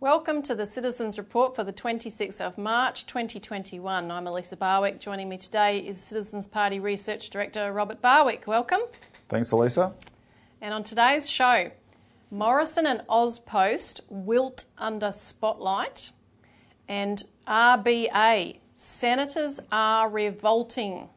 Welcome to the Citizens Report for the 26th of March 2021. I'm Elisa Barwick. Joining me today is Citizens Party Research Director Robert Barwick. Welcome. Thanks, Elisa. And on today's show, Morrison and AusPost wilt under spotlight, and RBA senators are revolting.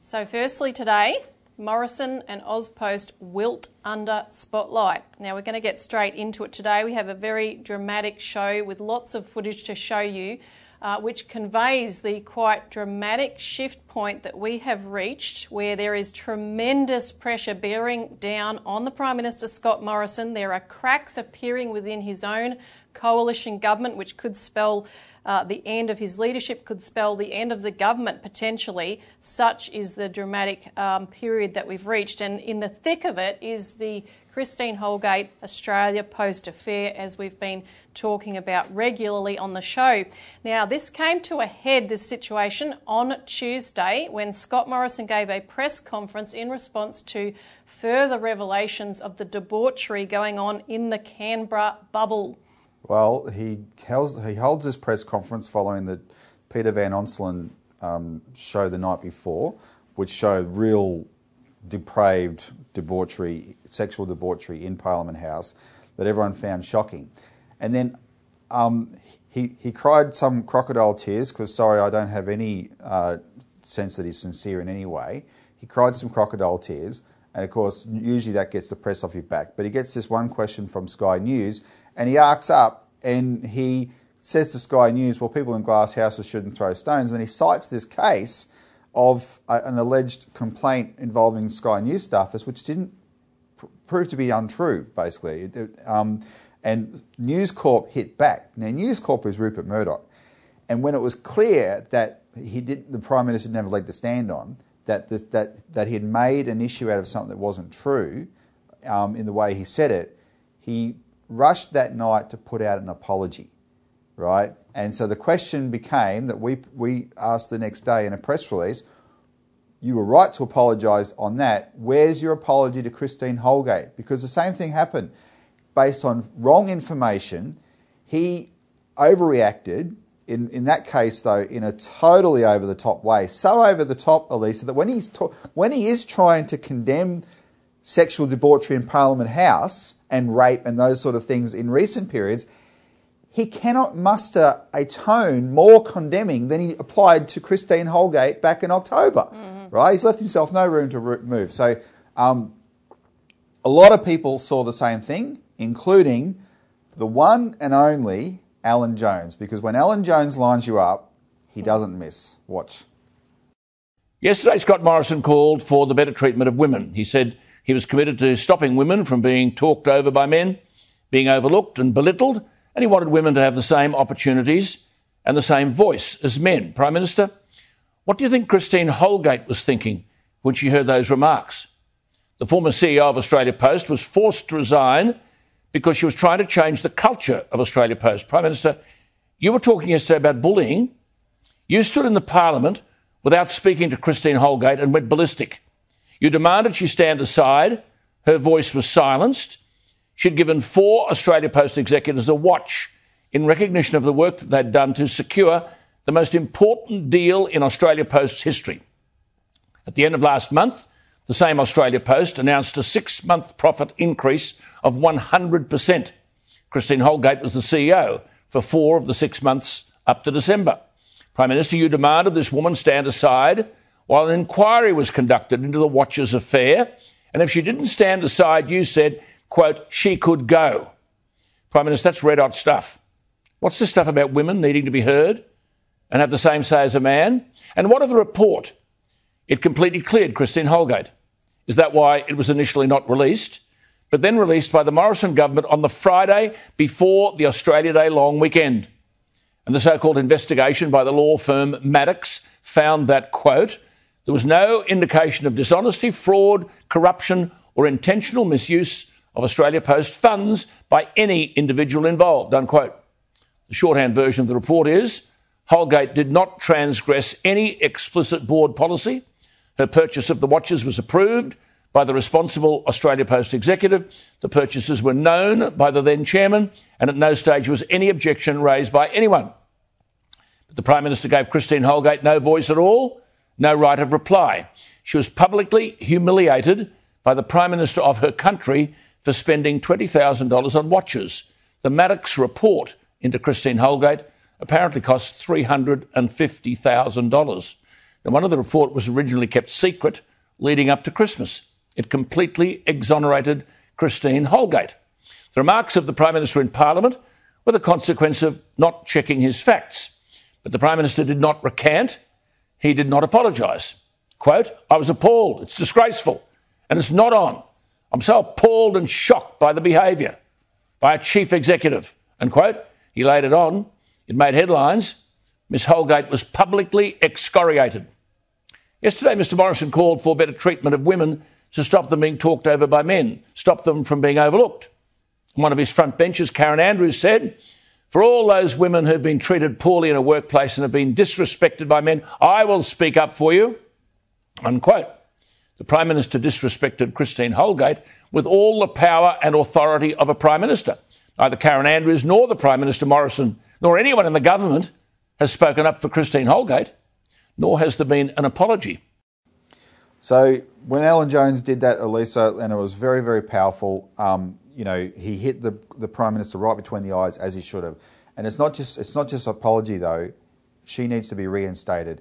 So, firstly, today, Morrison and AusPost wilt under spotlight. Now, we're going to get straight into it today. We have a very dramatic show with lots of footage to show you, uh, which conveys the quite dramatic shift point that we have reached, where there is tremendous pressure bearing down on the Prime Minister Scott Morrison. There are cracks appearing within his own coalition government, which could spell uh, the end of his leadership could spell the end of the government potentially. Such is the dramatic um, period that we've reached. And in the thick of it is the Christine Holgate Australia Post affair, as we've been talking about regularly on the show. Now, this came to a head, this situation, on Tuesday when Scott Morrison gave a press conference in response to further revelations of the debauchery going on in the Canberra bubble. Well, he holds, he holds his press conference following the Peter Van Onselen um, show the night before, which showed real depraved debauchery, sexual debauchery in Parliament House that everyone found shocking. And then um, he, he cried some crocodile tears because, sorry, I don't have any uh, sense that he's sincere in any way. He cried some crocodile tears. And of course, usually that gets the press off your back. But he gets this one question from Sky News and he arcs up and he says to Sky News, well, people in glass houses shouldn't throw stones. And he cites this case of a, an alleged complaint involving Sky News staffers, which didn't pr- prove to be untrue, basically. It, um, and News Corp hit back. Now, News Corp is Rupert Murdoch. And when it was clear that he did, the Prime Minister didn't have a leg to stand on, that, this, that, that he had made an issue out of something that wasn't true um, in the way he said it, he rushed that night to put out an apology, right? And so the question became that we, we asked the next day in a press release, you were right to apologise on that. Where's your apology to Christine Holgate? Because the same thing happened. Based on wrong information, he overreacted. In, in that case, though, in a totally over the top way. So over the top, Elisa, that when, he's ta- when he is trying to condemn sexual debauchery in Parliament House and rape and those sort of things in recent periods, he cannot muster a tone more condemning than he applied to Christine Holgate back in October. Mm-hmm. Right? He's left himself no room to move. So, um, a lot of people saw the same thing, including the one and only Alan Jones, because when Alan Jones lines you up, he doesn't miss. Watch. Yesterday, Scott Morrison called for the better treatment of women. He said he was committed to stopping women from being talked over by men, being overlooked and belittled, and he wanted women to have the same opportunities and the same voice as men. Prime Minister, what do you think Christine Holgate was thinking when she heard those remarks? The former CEO of Australia Post was forced to resign because she was trying to change the culture of Australia Post. Prime Minister, you were talking yesterday about bullying. You stood in the Parliament without speaking to Christine Holgate and went ballistic. You demanded she stand aside. Her voice was silenced. She'd given four Australia Post executives a watch in recognition of the work that they'd done to secure the most important deal in Australia Post's history. At the end of last month, the same Australia Post announced a six month profit increase of 100%. Christine Holgate was the CEO for four of the six months up to December. Prime Minister, you demanded this woman stand aside while an inquiry was conducted into the Watchers' affair. And if she didn't stand aside, you said, quote, she could go. Prime Minister, that's red hot stuff. What's this stuff about women needing to be heard and have the same say as a man? And what of the report? It completely cleared Christine Holgate. Is that why it was initially not released, but then released by the Morrison government on the Friday before the Australia Day long weekend? And the so called investigation by the law firm Maddocks found that, quote, there was no indication of dishonesty, fraud, corruption, or intentional misuse of Australia Post funds by any individual involved. Unquote. The shorthand version of the report is Holgate did not transgress any explicit board policy. Her purchase of the watches was approved by the responsible Australia Post executive. The purchases were known by the then chairman, and at no stage was any objection raised by anyone. But the Prime Minister gave Christine Holgate no voice at all, no right of reply. She was publicly humiliated by the Prime Minister of her country for spending $20,000 on watches. The Maddocks report into Christine Holgate apparently cost $350,000. Now, one of the report was originally kept secret leading up to Christmas. It completely exonerated Christine Holgate. The remarks of the Prime Minister in Parliament were the consequence of not checking his facts. But the Prime Minister did not recant. He did not apologise. Quote, I was appalled. It's disgraceful. And it's not on. I'm so appalled and shocked by the behaviour by a chief executive. And quote, he laid it on. It made headlines. Miss Holgate was publicly excoriated. Yesterday, Mr Morrison called for better treatment of women to stop them being talked over by men, stop them from being overlooked. One of his front benches, Karen Andrews, said, For all those women who've been treated poorly in a workplace and have been disrespected by men, I will speak up for you. Unquote. The Prime Minister disrespected Christine Holgate with all the power and authority of a Prime Minister. Neither Karen Andrews nor the Prime Minister Morrison nor anyone in the government has spoken up for Christine Holgate, nor has there been an apology. So when Alan Jones did that, Elisa, and it was very, very powerful. Um, you know, he hit the the prime minister right between the eyes as he should have. And it's not just it's not just apology though. She needs to be reinstated.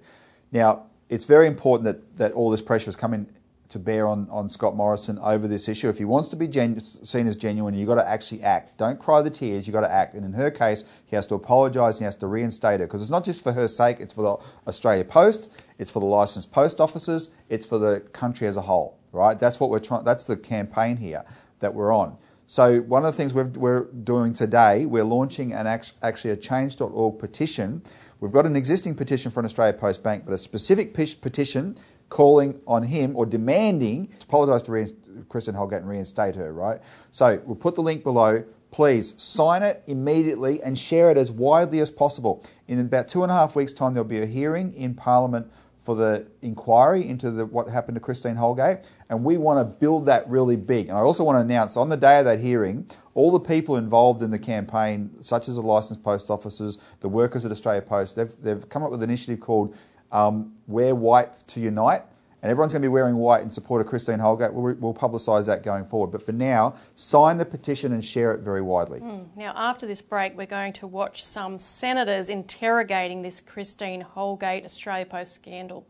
Now, it's very important that that all this pressure is coming to bear on, on Scott Morrison over this issue. If he wants to be genu- seen as genuine, you've got to actually act. Don't cry the tears, you've got to act. And in her case, he has to apologise and he has to reinstate her because it's not just for her sake, it's for the Australia Post, it's for the licensed post offices, it's for the country as a whole, right? That's what we're trying, that's the campaign here that we're on. So one of the things we are doing today, we're launching an actually a change.org petition. We've got an existing petition for an Australia Post Bank, but a specific petition calling on him or demanding to apologise to Re- Kristen Holgate and reinstate her, right? So we'll put the link below. Please sign it immediately and share it as widely as possible. In about two and a half weeks' time, there'll be a hearing in Parliament for the inquiry into the, what happened to Christine Holgate, and we want to build that really big. And I also want to announce on the day of that hearing, all the people involved in the campaign, such as the licensed post officers, the workers at Australia Post, they've, they've come up with an initiative called um, wear white to unite. And everyone's going to be wearing white in support of Christine Holgate. We'll, we'll publicise that going forward. But for now, sign the petition and share it very widely. Mm. Now, after this break, we're going to watch some senators interrogating this Christine Holgate Australia Post scandal.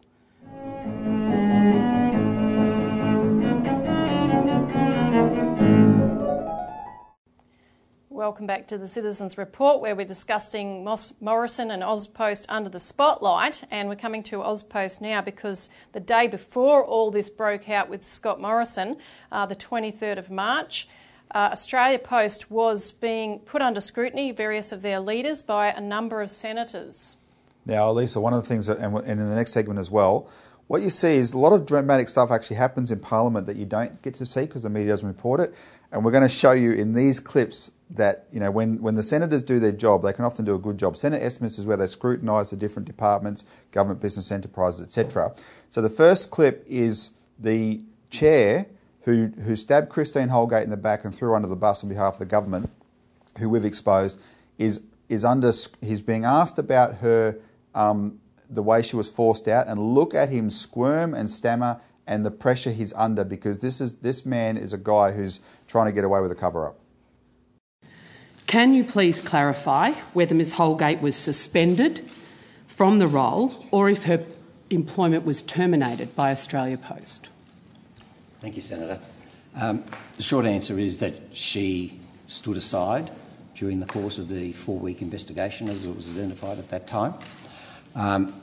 Welcome back to the Citizens Report, where we're discussing Morrison and AusPost under the spotlight. And we're coming to AusPost now because the day before all this broke out with Scott Morrison, uh, the 23rd of March, uh, Australia Post was being put under scrutiny, various of their leaders, by a number of senators. Now, Lisa, one of the things, that, and in the next segment as well, what you see is a lot of dramatic stuff actually happens in Parliament that you don't get to see because the media doesn't report it. And we're going to show you in these clips that you know when, when the senators do their job, they can often do a good job. Senate estimates is where they scrutinise the different departments, government business enterprises, etc. So the first clip is the chair who who stabbed Christine Holgate in the back and threw under the bus on behalf of the government, who we've exposed, is is under he's being asked about her um, the way she was forced out, and look at him squirm and stammer and the pressure he's under because this is this man is a guy who's trying to get away with a cover up. Can you please clarify whether Ms Holgate was suspended from the role or if her employment was terminated by Australia Post? Thank you, Senator. Um, the short answer is that she stood aside during the course of the four-week investigation as it was identified at that time. Um,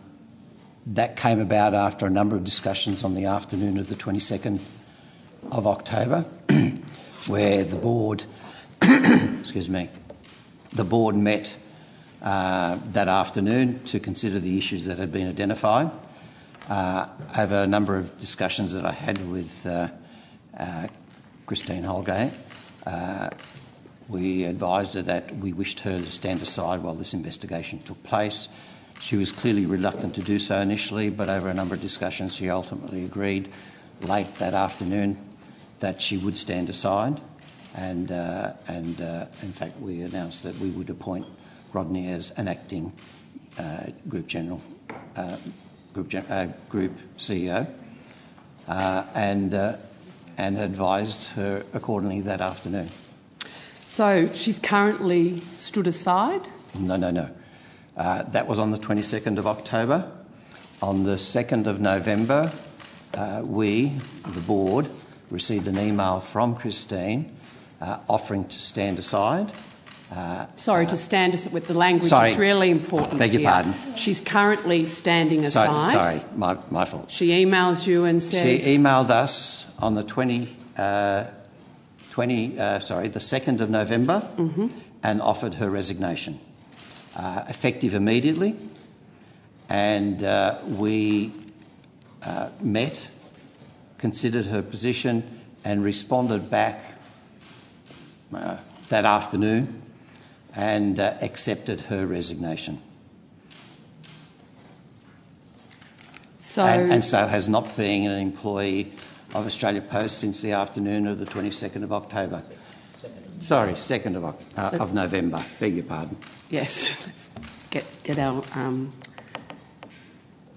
that came about after a number of discussions on the afternoon of the 22nd of October, where the board excuse me, the board met uh, that afternoon to consider the issues that had been identified. Uh, over a number of discussions that I had with uh, uh Christine Holgate, Uh, we advised her that we wished her to stand aside while this investigation took place. She was clearly reluctant to do so initially, but over a number of discussions, she ultimately agreed late that afternoon that she would stand aside. And, uh, and uh, in fact, we announced that we would appoint Rodney as an acting uh, Group General, uh, Group, uh, Group CEO, uh, and, and advised her accordingly that afternoon. So she's currently stood aside? No, no, no. Uh, that was on the 22nd of October. On the 2nd of November, uh, we, the board, received an email from Christine uh, offering to stand aside. Uh, sorry, to stand aside with the language is really important. Beg your pardon. She's currently standing aside. So, sorry, my, my fault. She emails you and says. She emailed us on the 20, uh, 20 uh, sorry, the 2nd of November mm-hmm. and offered her resignation uh, effective immediately. And uh, we uh, met, considered her position, and responded back uh, that afternoon and accepted her resignation. So, and, and, so has not been an employee of Australia Post since the afternoon of the 22nd of October. Sorry, 2nd of, uh, of November. Beg your pardon. Yes, let's get, get our um,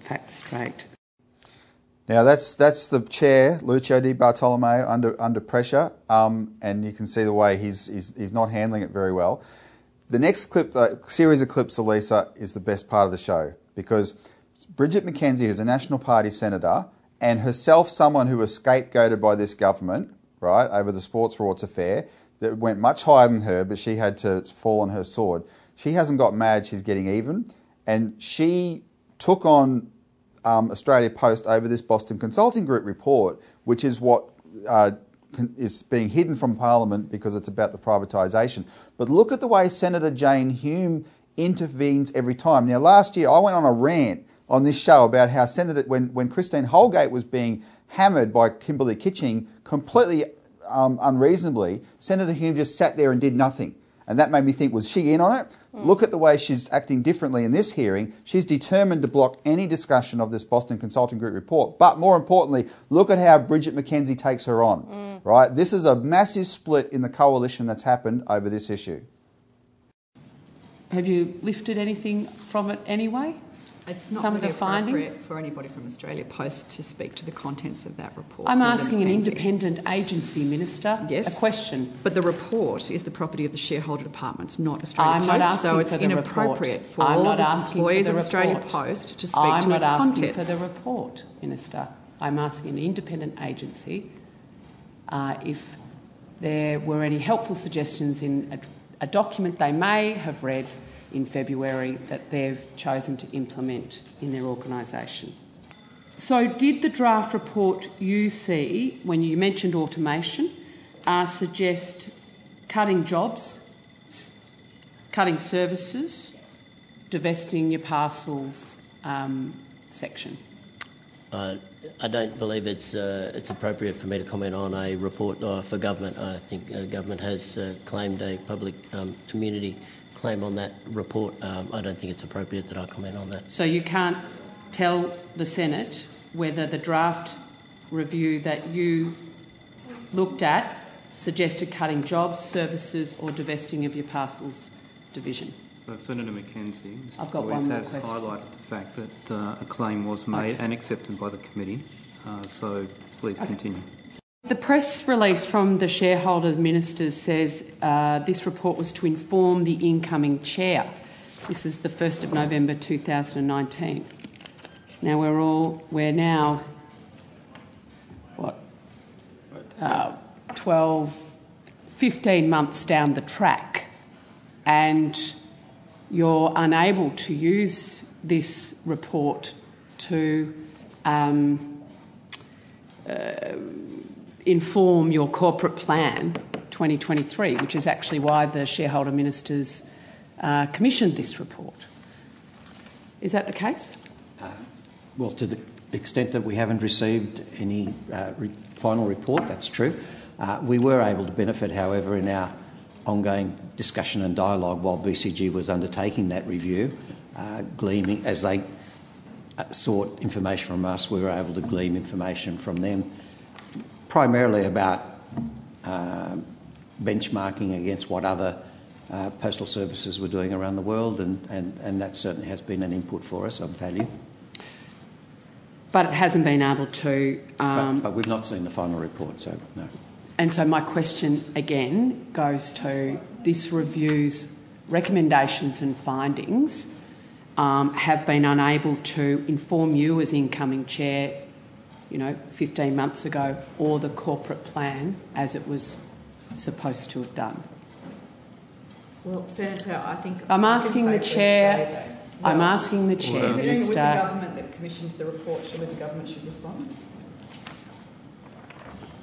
facts straight. Now that's that's the chair, Lucio Di Bartolomeo, under under pressure, um, and you can see the way he's, he's he's not handling it very well. The next clip, the series of clips, of Elisa, is the best part of the show because Bridget McKenzie, who's a National Party senator, and herself someone who was scapegoated by this government, right, over the sports rorts affair, that went much higher than her, but she had to fall on her sword. She hasn't got mad, she's getting even. And she took on um, Australia Post over this Boston Consulting Group report, which is what uh, is being hidden from Parliament because it's about the privatisation. But look at the way Senator Jane Hume intervenes every time. Now, last year I went on a rant on this show about how Senator, when, when Christine Holgate was being hammered by Kimberley Kitching completely um, unreasonably, Senator Hume just sat there and did nothing. And that made me think, was she in on it? Mm. Look at the way she's acting differently in this hearing. She's determined to block any discussion of this Boston Consulting Group report. But more importantly, look at how Bridget McKenzie takes her on. Mm. Right? This is a massive split in the coalition that's happened over this issue. Have you lifted anything from it anyway? It's not some really of the findings for anybody from Australia Post to speak to the contents of that report. I'm asking an independent agency minister yes, a question. But the report is the property of the shareholder departments, not Australia I'm Post. Not so it's inappropriate report. for I'm all not the employees of Australia. Post to speak I'm to not its asking contents. for the report, Minister. I'm asking an independent agency uh, if there were any helpful suggestions in a, a document they may have read in February that they've chosen to implement in their organisation. So, did the draft report you see, when you mentioned automation, uh, suggest cutting jobs, cutting services, divesting your parcels um, section? Uh, I don't believe it's uh, it's appropriate for me to comment on a report uh, for government. I think uh, government has uh, claimed a public um, immunity claim on that report. Um, I don't think it's appropriate that I comment on that. So you can't tell the Senate whether the draft review that you looked at suggested cutting jobs, services, or divesting of your parcels division. So Senator McKenzie, I've got one more has question. highlighted the fact that uh, a claim was made okay. and accepted by the committee. Uh, so please okay. continue. The press release from the shareholder ministers says uh, this report was to inform the incoming chair. This is the 1st of November 2019. Now we're all, we're now, what, uh, 12, 15 months down the track, and you're unable to use this report to. Um, uh, inform your corporate plan 2023, which is actually why the shareholder ministers uh, commissioned this report. Is that the case? Uh, well, to the extent that we haven't received any uh, re- final report, that's true. Uh, we were able to benefit, however, in our ongoing discussion and dialogue while BCG was undertaking that review, uh, gleaming as they uh, sought information from us, we were able to glean information from them, primarily about uh, benchmarking against what other uh, postal services were doing around the world, and, and, and that certainly has been an input for us of value. But it hasn't been able to. Um, but, but we've not seen the final report, so no. And so my question again goes to this review's recommendations and findings um, have been unable to inform you as incoming chair, you know, 15 months ago, or the corporate plan as it was supposed to have done. Well, Senator, I think I'm asking the chair. I'm asking the chair, Considering it was the government that commissioned the report, surely the government should respond.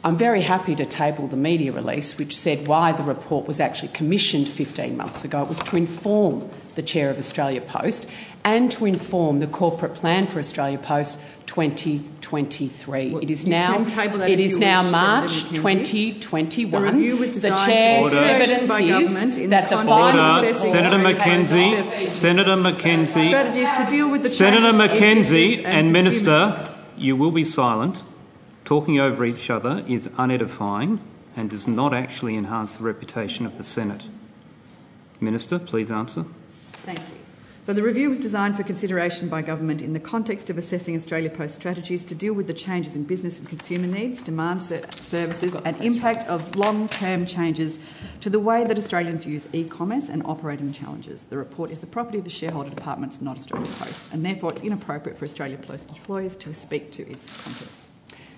I'm very happy to table the media release, which said why the report was actually commissioned 15 months ago. It was to inform the chair of Australia Post and to inform the corporate plan for Australia Post 2023. Well, it is now can table that it if is you now March 2021. The review was the chair's for consideration evidence by is in that the the final Order. Senator McKenzie. Senator McKenzie. strategies to deal with the Senator McKenzie business and Minister, you will be silent. Talking over each other is unedifying and does not actually enhance the reputation of the Senate. Minister, please answer. Thank you. So the review was designed for consideration by government in the context of assessing Australia Post strategies to deal with the changes in business and consumer needs, demand ser- services, and impact of long-term changes to the way that Australians use e-commerce and operating challenges. The report is the property of the shareholder departments, not Australia Post, and therefore it's inappropriate for Australia Post employees to speak to its contents.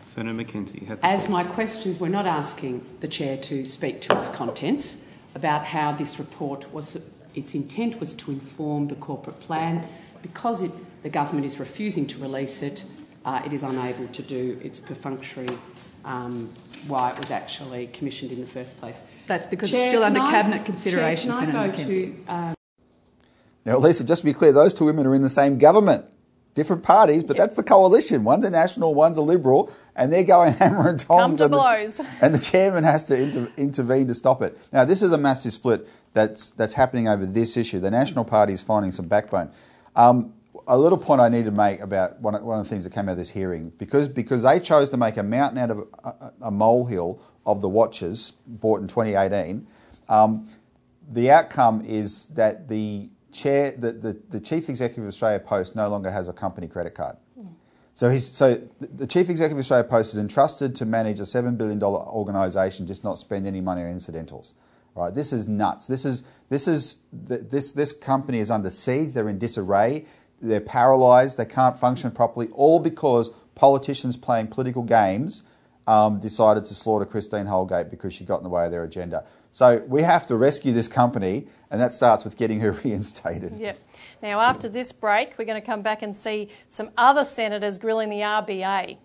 Senator McKenzie, you As floor. my questions were not asking the chair to speak to its contents about how this report was, its intent was to inform the corporate plan. Because it, the government is refusing to release it, uh, it is unable to do its perfunctory um, why it was actually commissioned in the first place. That's because Chair, it's still under can I- cabinet consideration, Chair, Senator can I go McKenzie. to uh, Now, Lisa, just to be clear, those two women are in the same government, different parties, but that's the coalition. One's a national, one's a liberal, and they're going hammer and tongs. to and the- and the chairman has to inter- intervene to stop it. Now, this is a massive split that's that's happening over this issue. The National Party is finding some backbone. Um, a little point I need to make about one of, one of the things that came out of this hearing, because because they chose to make a mountain out of a, a, a molehill of the watches bought in 2018. Um, the outcome is that the chair, the, the, the chief executive of Australia Post, no longer has a company credit card. So he's so the- chief executive of Australia Post is entrusted to manage a seven billion dollar organisation, just not spend any money on incidentals. Right? This is nuts. This is this is this this company is under siege. They're in disarray. They're paralysed. They can't function properly. All because politicians playing political games um, decided to slaughter Christine Holgate because she got in the way of their agenda. So we have to rescue this company, and that starts with getting her reinstated. Yep. Now, after this break, we're going to come back and see some other senators grilling the RBA.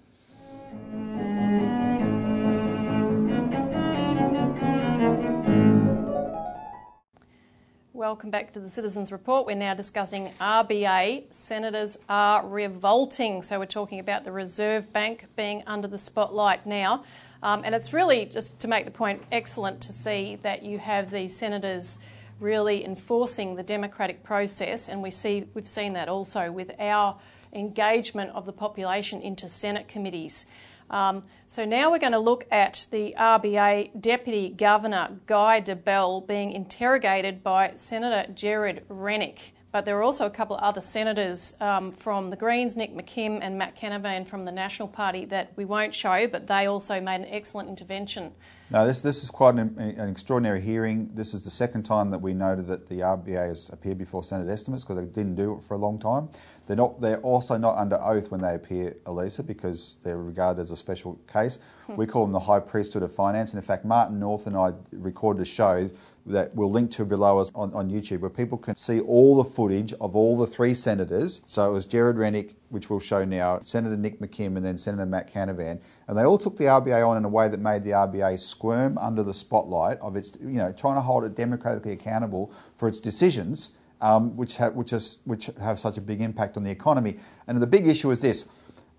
Welcome back to the Citizens Report. We're now discussing RBA. Senators are revolting. So, we're talking about the Reserve Bank being under the spotlight now. Um, and it's really, just to make the point, excellent to see that you have these senators really enforcing the democratic process. And we see, we've seen that also with our engagement of the population into Senate committees. Um, so now we're going to look at the RBA Deputy Governor Guy Debelle being interrogated by Senator Gerard Rennick. But there are also a couple of other senators um, from the Greens, Nick McKim and Matt Canavan from the National Party, that we won't show, but they also made an excellent intervention. No, this, this is quite an, an extraordinary hearing. This is the second time that we noted that the RBA has appeared before Senate estimates because they didn't do it for a long time. They're, not, they're also not under oath when they appear, Elisa, because they're regarded as a special case. we call them the High Priesthood of Finance. And in fact, Martin North and I recorded a show that we'll link to below us on, on YouTube where people can see all the footage of all the three senators. So it was Gerard Rennick, which we'll show now, Senator Nick McKim, and then Senator Matt Canavan. And they all took the RBA on in a way that made the RBA squirm under the spotlight of its, you know, trying to hold it democratically accountable for its decisions, um, which, have, which, is, which have such a big impact on the economy. And the big issue is this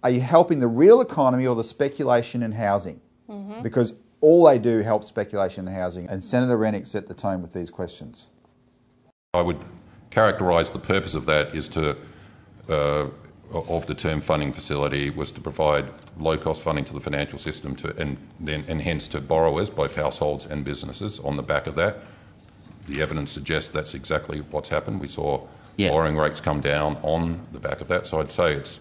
are you helping the real economy or the speculation in housing? Because all they do helps speculation in housing. And Senator Rennick set the tone with these questions. I would characterise the purpose of that is to, uh, of the term funding facility, was to provide low cost funding to the financial system to, and then and hence to borrowers, both households and businesses. On the back of that, the evidence suggests that's exactly what's happened. We saw Yeah. borrowing rates come down on the back of that. So I'd say it's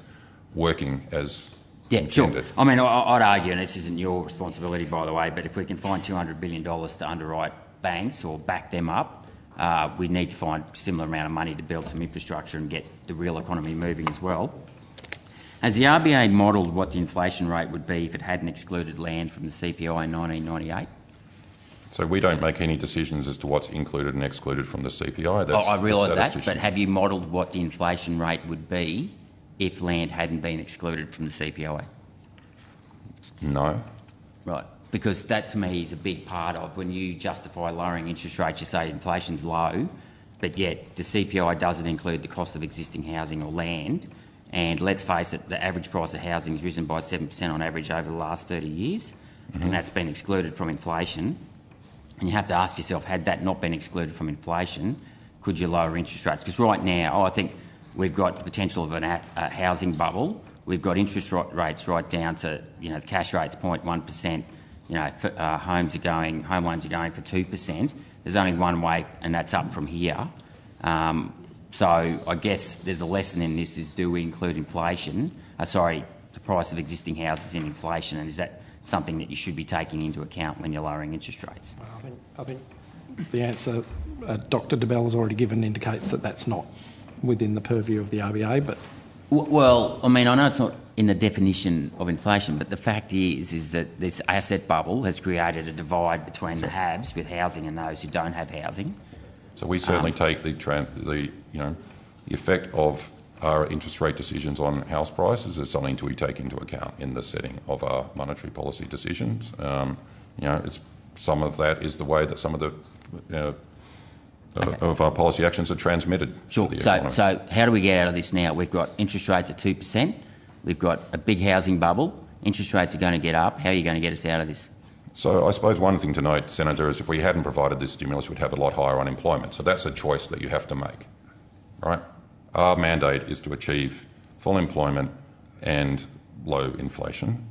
working as Yeah, sure. I mean, I- I'd argue, and this isn't your responsibility, by the way, but if we can find $200 billion to underwrite banks or back them up, uh, we need to find a similar amount of money to build some infrastructure and get the real economy moving as well. Has the RBA modelled what the inflation rate would be if it hadn't excluded land from the CPI in 1998? So we don't make any decisions as to what's included and excluded from the CPI. Oh, I realise that, but have you modelled what the inflation rate would be if land hadn't been excluded from the CPI? No. Right. Because that to me is a big part of when you justify lowering interest rates, you say inflation's low, but yet the CPI doesn't include the cost of existing housing or land. And let's face it, the average price of housing has risen by 7% on average over the last 30 years, and mm-hmm. that's been excluded from inflation. And you have to ask yourself, had that not been excluded from inflation, could you lower interest rates? Because right now, I think we've got the potential of a, housing bubble. We've got interest rates right down to, you know, the cash rate's 0.1%. You know, uh, homes are going, home loans are going for 2%. There's only one way, and that's up from here. Um, so I guess there's a lesson in this: is do we include inflation? Uh, sorry, the price of existing houses in inflation, and is that something that you should be taking into account when you're lowering interest rates? I think, the answer uh, Dr. Debelle has already given indicates that that's not within the purview of the RBA, but Well, I mean, I know it's not in the definition of inflation, but the fact is, is that this asset bubble has created a divide between the haves with housing and those who don't have housing. So we certainly take the, the you know the effect of our interest rate decisions on house prices as something to be taken into account in the setting of our monetary policy decisions. Um, you know, it's some of that is the way that some of the uh, of our policy actions are transmitted. Sure. So, so how do we get out of this now? We've got interest rates at two percent. We've got a big housing bubble. Interest rates are going to get up. How are you going to get us out of this? So I suppose one thing to note, Senator, is if we hadn't provided this stimulus, we'd have a lot higher unemployment. So that's a choice that you have to make, right? Our mandate is to achieve full employment and low inflation.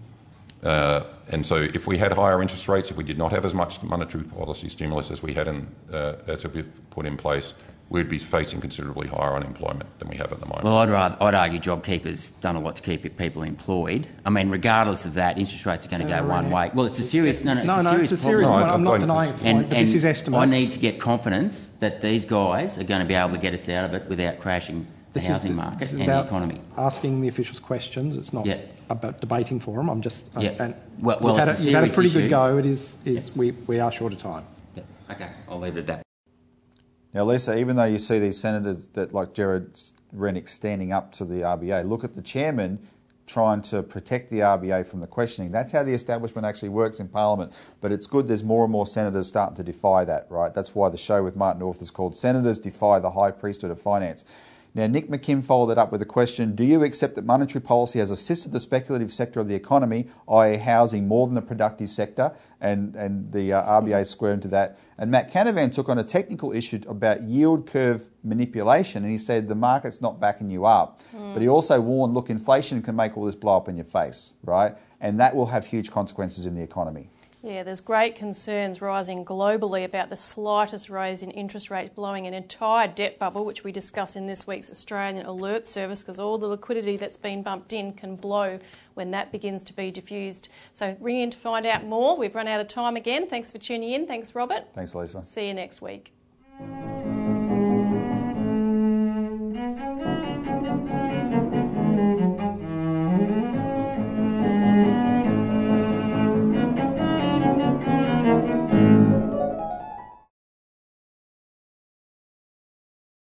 Uh, and so if we had higher interest rates, if we did not have as much monetary policy stimulus as we had in, uh, as we've put in place, we'd be facing considerably higher unemployment than we have at the moment. Well, I'd, rather, I'd argue JobKeeper's done a lot to keep people employed. I mean, regardless of that, interest rates are going to go Senator one way. Well, it's a serious no, no, it's no, a no, serious it's a serious problem. No, I- one. I'm not don't- denying its And, point, but and this is estimates. I need to get confidence that these guys are going to be able to get us out of it without crashing the This is- market this is and the about economy. Asking the officials questions. It's not Yeah. about debating for them. I'm just. uh, Yeah. and Well- you've well, had, a, a you've had a pretty issue. good go. It is. Is we, we are short of time. Yeah. Okay, I'll leave it at that. Now, Lisa, even though you see these senators that, like Gerard Rennick, standing up to the RBA, look at the chairman trying to protect the RBA from the questioning. That's how the establishment actually works in Parliament. But it's good there's more and more senators starting to defy that, right? That's why the show with Martin North is called Senators Defy the High Priesthood of Finance. Now, Nick McKim followed that up with a question Do you accept that monetary policy has assisted the speculative sector of the economy, i.e., housing, more than the productive sector? And, and the uh, RBA squirmed to that. And Matt Canavan took on a technical issue about yield curve manipulation, and he said the market's not backing you up. But he also warned look, inflation can make all this blow up in your face, right? And that will have huge consequences in the economy. Yeah, there's great concerns rising globally about the slightest raise in interest rates blowing an entire debt bubble, which we discuss in this week's Australian Alert Service, because all the liquidity that's been bumped in can blow when that begins to be diffused. So ring in to find out more. We've run out of time again. Thanks for tuning in. Thanks, Robert. Thanks, Lisa. See you next week.